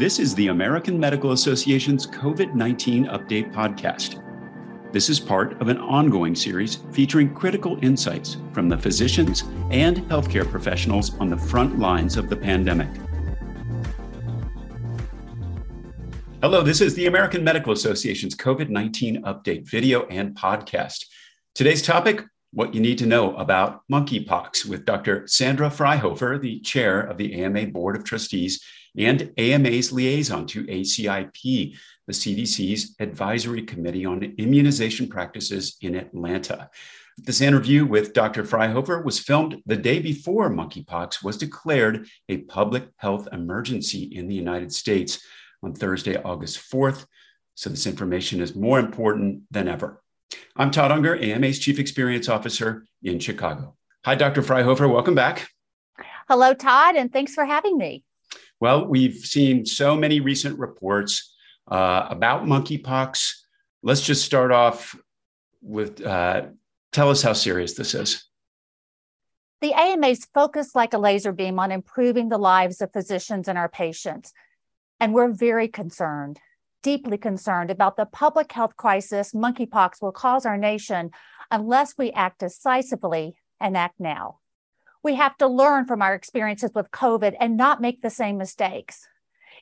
This is the American Medical Association's COVID 19 Update Podcast. This is part of an ongoing series featuring critical insights from the physicians and healthcare professionals on the front lines of the pandemic. Hello, this is the American Medical Association's COVID 19 Update video and podcast. Today's topic what you need to know about monkeypox with Dr. Sandra Fryhofer, the chair of the AMA Board of Trustees and AMA's liaison to ACIP, the CDC's Advisory Committee on Immunization Practices in Atlanta. This interview with Dr. Fryhofer was filmed the day before monkeypox was declared a public health emergency in the United States on Thursday, August 4th. So, this information is more important than ever. I'm Todd Unger, AMA's Chief Experience Officer in Chicago. Hi, Dr. Fryhofer. Welcome back. Hello, Todd, and thanks for having me. Well, we've seen so many recent reports uh, about monkeypox. Let's just start off with uh, tell us how serious this is. The AMA's focused like a laser beam on improving the lives of physicians and our patients. And we're very concerned deeply concerned about the public health crisis monkeypox will cause our nation unless we act decisively and act now. We have to learn from our experiences with COVID and not make the same mistakes.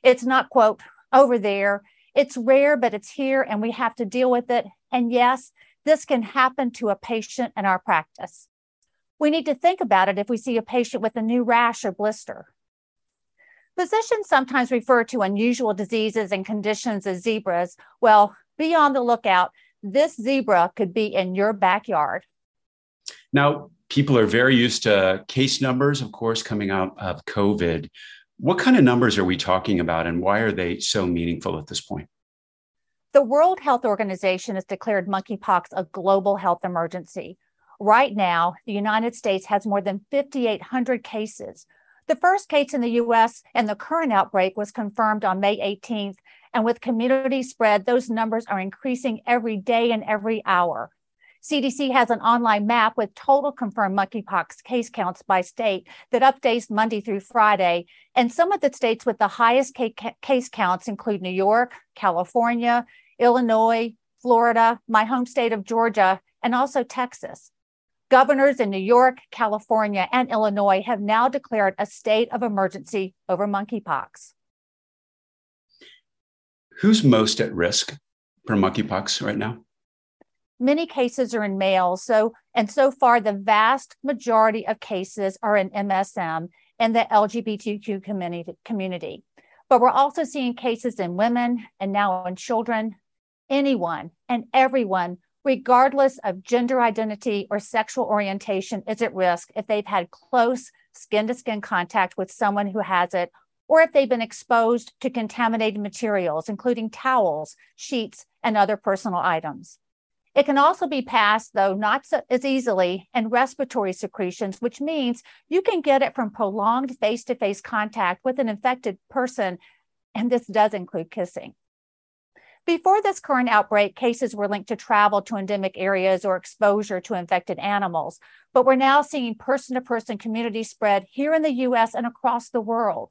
It's not, quote, over there. It's rare, but it's here and we have to deal with it. And yes, this can happen to a patient in our practice. We need to think about it if we see a patient with a new rash or blister. Physicians sometimes refer to unusual diseases and conditions as zebras. Well, be on the lookout. This zebra could be in your backyard. Now, people are very used to case numbers, of course, coming out of COVID. What kind of numbers are we talking about, and why are they so meaningful at this point? The World Health Organization has declared monkeypox a global health emergency. Right now, the United States has more than 5,800 cases, the first case in the US and the current outbreak was confirmed on May 18th. And with community spread, those numbers are increasing every day and every hour. CDC has an online map with total confirmed monkeypox case counts by state that updates Monday through Friday. And some of the states with the highest case counts include New York, California, Illinois, Florida, my home state of Georgia, and also Texas. Governors in New York, California, and Illinois have now declared a state of emergency over monkeypox. Who's most at risk for monkeypox right now? Many cases are in males, so and so far the vast majority of cases are in MSM and the LGBTQ community. But we're also seeing cases in women and now in children. Anyone and everyone regardless of gender identity or sexual orientation, is at risk if they've had close skin to skin contact with someone who has it, or if they've been exposed to contaminated materials, including towels, sheets, and other personal items. It can also be passed, though not so, as easily, in respiratory secretions, which means you can get it from prolonged face to face contact with an infected person. And this does include kissing. Before this current outbreak, cases were linked to travel to endemic areas or exposure to infected animals. But we're now seeing person to person community spread here in the US and across the world.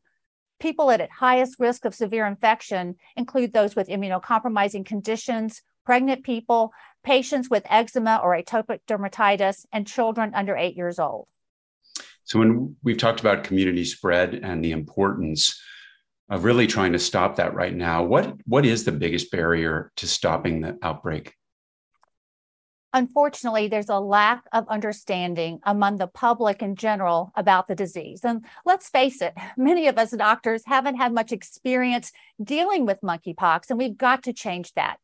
People at highest risk of severe infection include those with immunocompromising conditions, pregnant people, patients with eczema or atopic dermatitis, and children under eight years old. So, when we've talked about community spread and the importance of really trying to stop that right now. What what is the biggest barrier to stopping the outbreak? Unfortunately, there's a lack of understanding among the public in general about the disease. And let's face it, many of us doctors haven't had much experience dealing with monkeypox, and we've got to change that.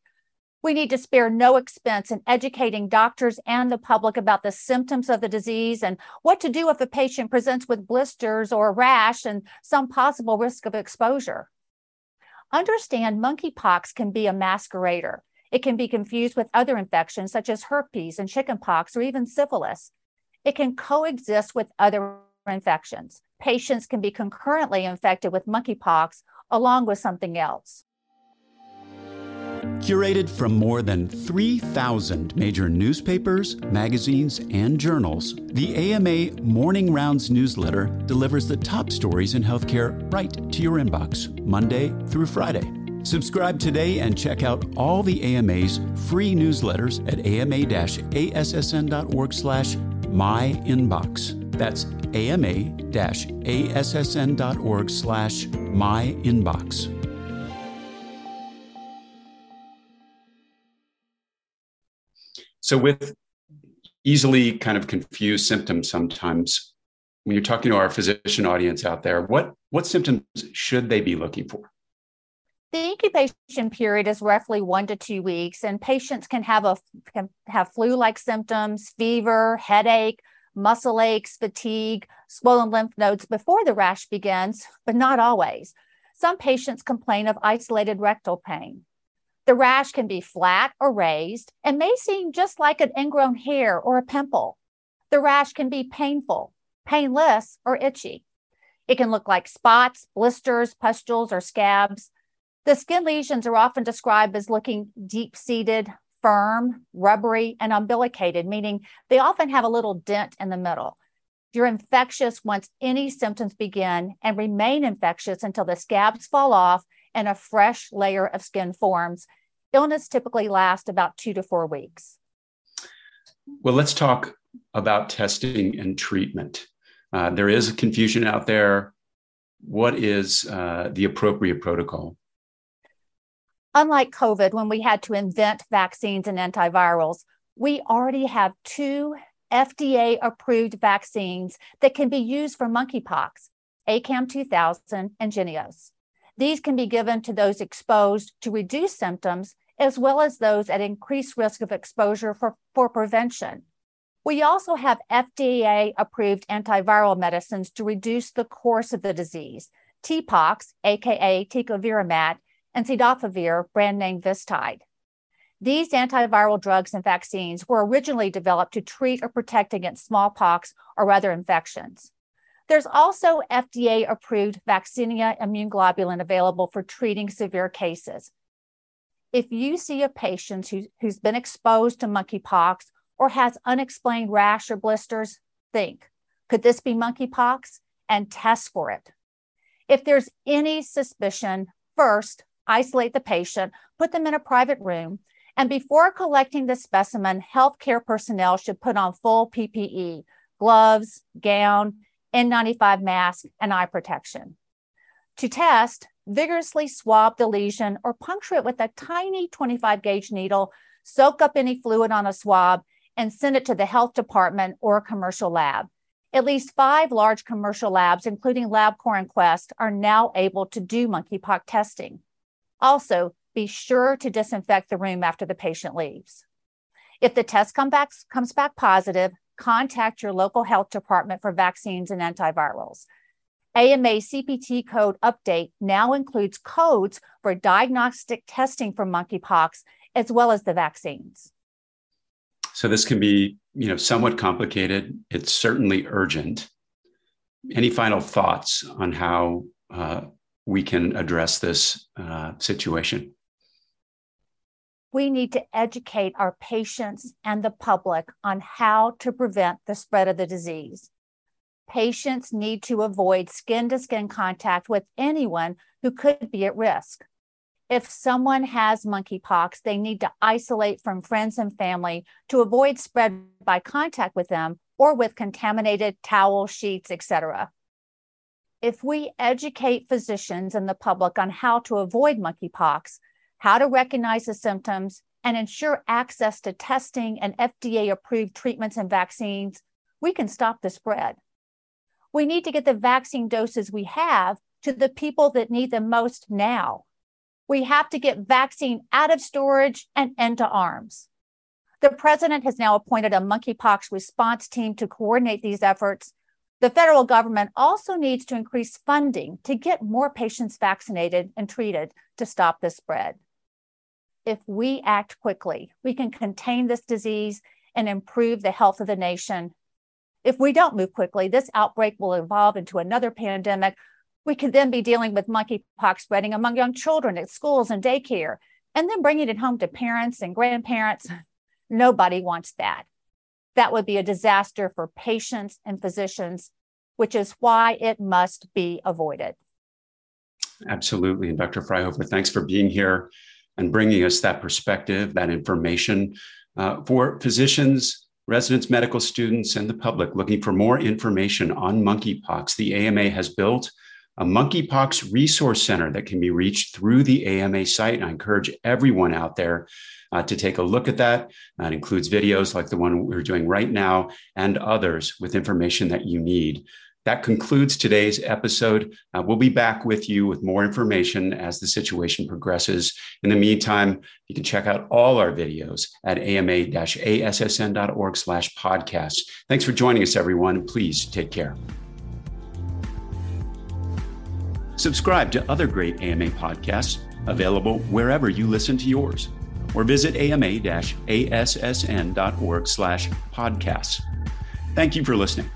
We need to spare no expense in educating doctors and the public about the symptoms of the disease and what to do if a patient presents with blisters or a rash and some possible risk of exposure. Understand monkeypox can be a masquerader. It can be confused with other infections such as herpes and chickenpox or even syphilis. It can coexist with other infections. Patients can be concurrently infected with monkeypox along with something else. Curated from more than 3,000 major newspapers, magazines, and journals, the AMA Morning Rounds newsletter delivers the top stories in healthcare right to your inbox, Monday through Friday. Subscribe today and check out all the AMA's free newsletters at ama-assn.org slash myinbox. That's ama-assn.org slash myinbox. So, with easily kind of confused symptoms sometimes, when you're talking to our physician audience out there, what, what symptoms should they be looking for? The incubation period is roughly one to two weeks, and patients can have a can have flu-like symptoms, fever, headache, muscle aches, fatigue, swollen lymph nodes before the rash begins, but not always. Some patients complain of isolated rectal pain. The rash can be flat or raised and may seem just like an ingrown hair or a pimple. The rash can be painful, painless, or itchy. It can look like spots, blisters, pustules, or scabs. The skin lesions are often described as looking deep seated, firm, rubbery, and umbilicated, meaning they often have a little dent in the middle. You're infectious once any symptoms begin and remain infectious until the scabs fall off and a fresh layer of skin forms. Illness typically lasts about two to four weeks. Well, let's talk about testing and treatment. Uh, there is confusion out there. What is uh, the appropriate protocol? Unlike COVID, when we had to invent vaccines and antivirals, we already have two FDA approved vaccines that can be used for monkeypox ACAM 2000 and Jynneos. These can be given to those exposed to reduce symptoms, as well as those at increased risk of exposure for, for prevention. We also have FDA approved antiviral medicines to reduce the course of the disease TPOXX, aka tecovirimat, and cidofovir, brand name Vistide. These antiviral drugs and vaccines were originally developed to treat or protect against smallpox or other infections. There's also FDA approved vaccinia immune globulin available for treating severe cases. If you see a patient who, who's been exposed to monkeypox or has unexplained rash or blisters, think, could this be monkeypox? And test for it. If there's any suspicion, first isolate the patient, put them in a private room, and before collecting the specimen, healthcare personnel should put on full PPE, gloves, gown, N95 mask, and eye protection. To test, vigorously swab the lesion or puncture it with a tiny 25 gauge needle, soak up any fluid on a swab, and send it to the health department or a commercial lab. At least five large commercial labs, including LabCorp and Quest, are now able to do monkeypox testing. Also, be sure to disinfect the room after the patient leaves. If the test come back, comes back positive, contact your local health department for vaccines and antivirals. AMA CPT code update now includes codes for diagnostic testing for monkeypox as well as the vaccines. So this can be, you know, somewhat complicated. It's certainly urgent. Any final thoughts on how uh, we can address this uh, situation? We need to educate our patients and the public on how to prevent the spread of the disease. Patients need to avoid skin to skin contact with anyone who could be at risk. If someone has monkeypox, they need to isolate from friends and family to avoid spread by contact with them or with contaminated towel sheets, etc. If we educate physicians and the public on how to avoid monkeypox, how to recognize the symptoms, and ensure access to testing and FDA approved treatments and vaccines, we can stop the spread. We need to get the vaccine doses we have to the people that need them most now. We have to get vaccine out of storage and into arms. The president has now appointed a monkeypox response team to coordinate these efforts. The federal government also needs to increase funding to get more patients vaccinated and treated to stop the spread if we act quickly, we can contain this disease and improve the health of the nation. If we don't move quickly, this outbreak will evolve into another pandemic. We could then be dealing with monkeypox spreading among young children at schools and daycare. and then bringing it home to parents and grandparents. Nobody wants that. That would be a disaster for patients and physicians, which is why it must be avoided. Absolutely. And Dr. Fryhofer, thanks for being here and bringing us that perspective, that information uh, for physicians, residents, medical students, and the public looking for more information on monkeypox. The AMA has built a monkeypox resource center that can be reached through the AMA site. And I encourage everyone out there uh, to take a look at that. That includes videos like the one we're doing right now and others with information that you need. That concludes today's episode. Uh, we'll be back with you with more information as the situation progresses. In the meantime, you can check out all our videos at ama-assn.org slash. Thanks for joining us, everyone. Please take care. Subscribe to other great AMA podcasts available wherever you listen to yours or visit ama-assn.org slash podcasts. Thank you for listening.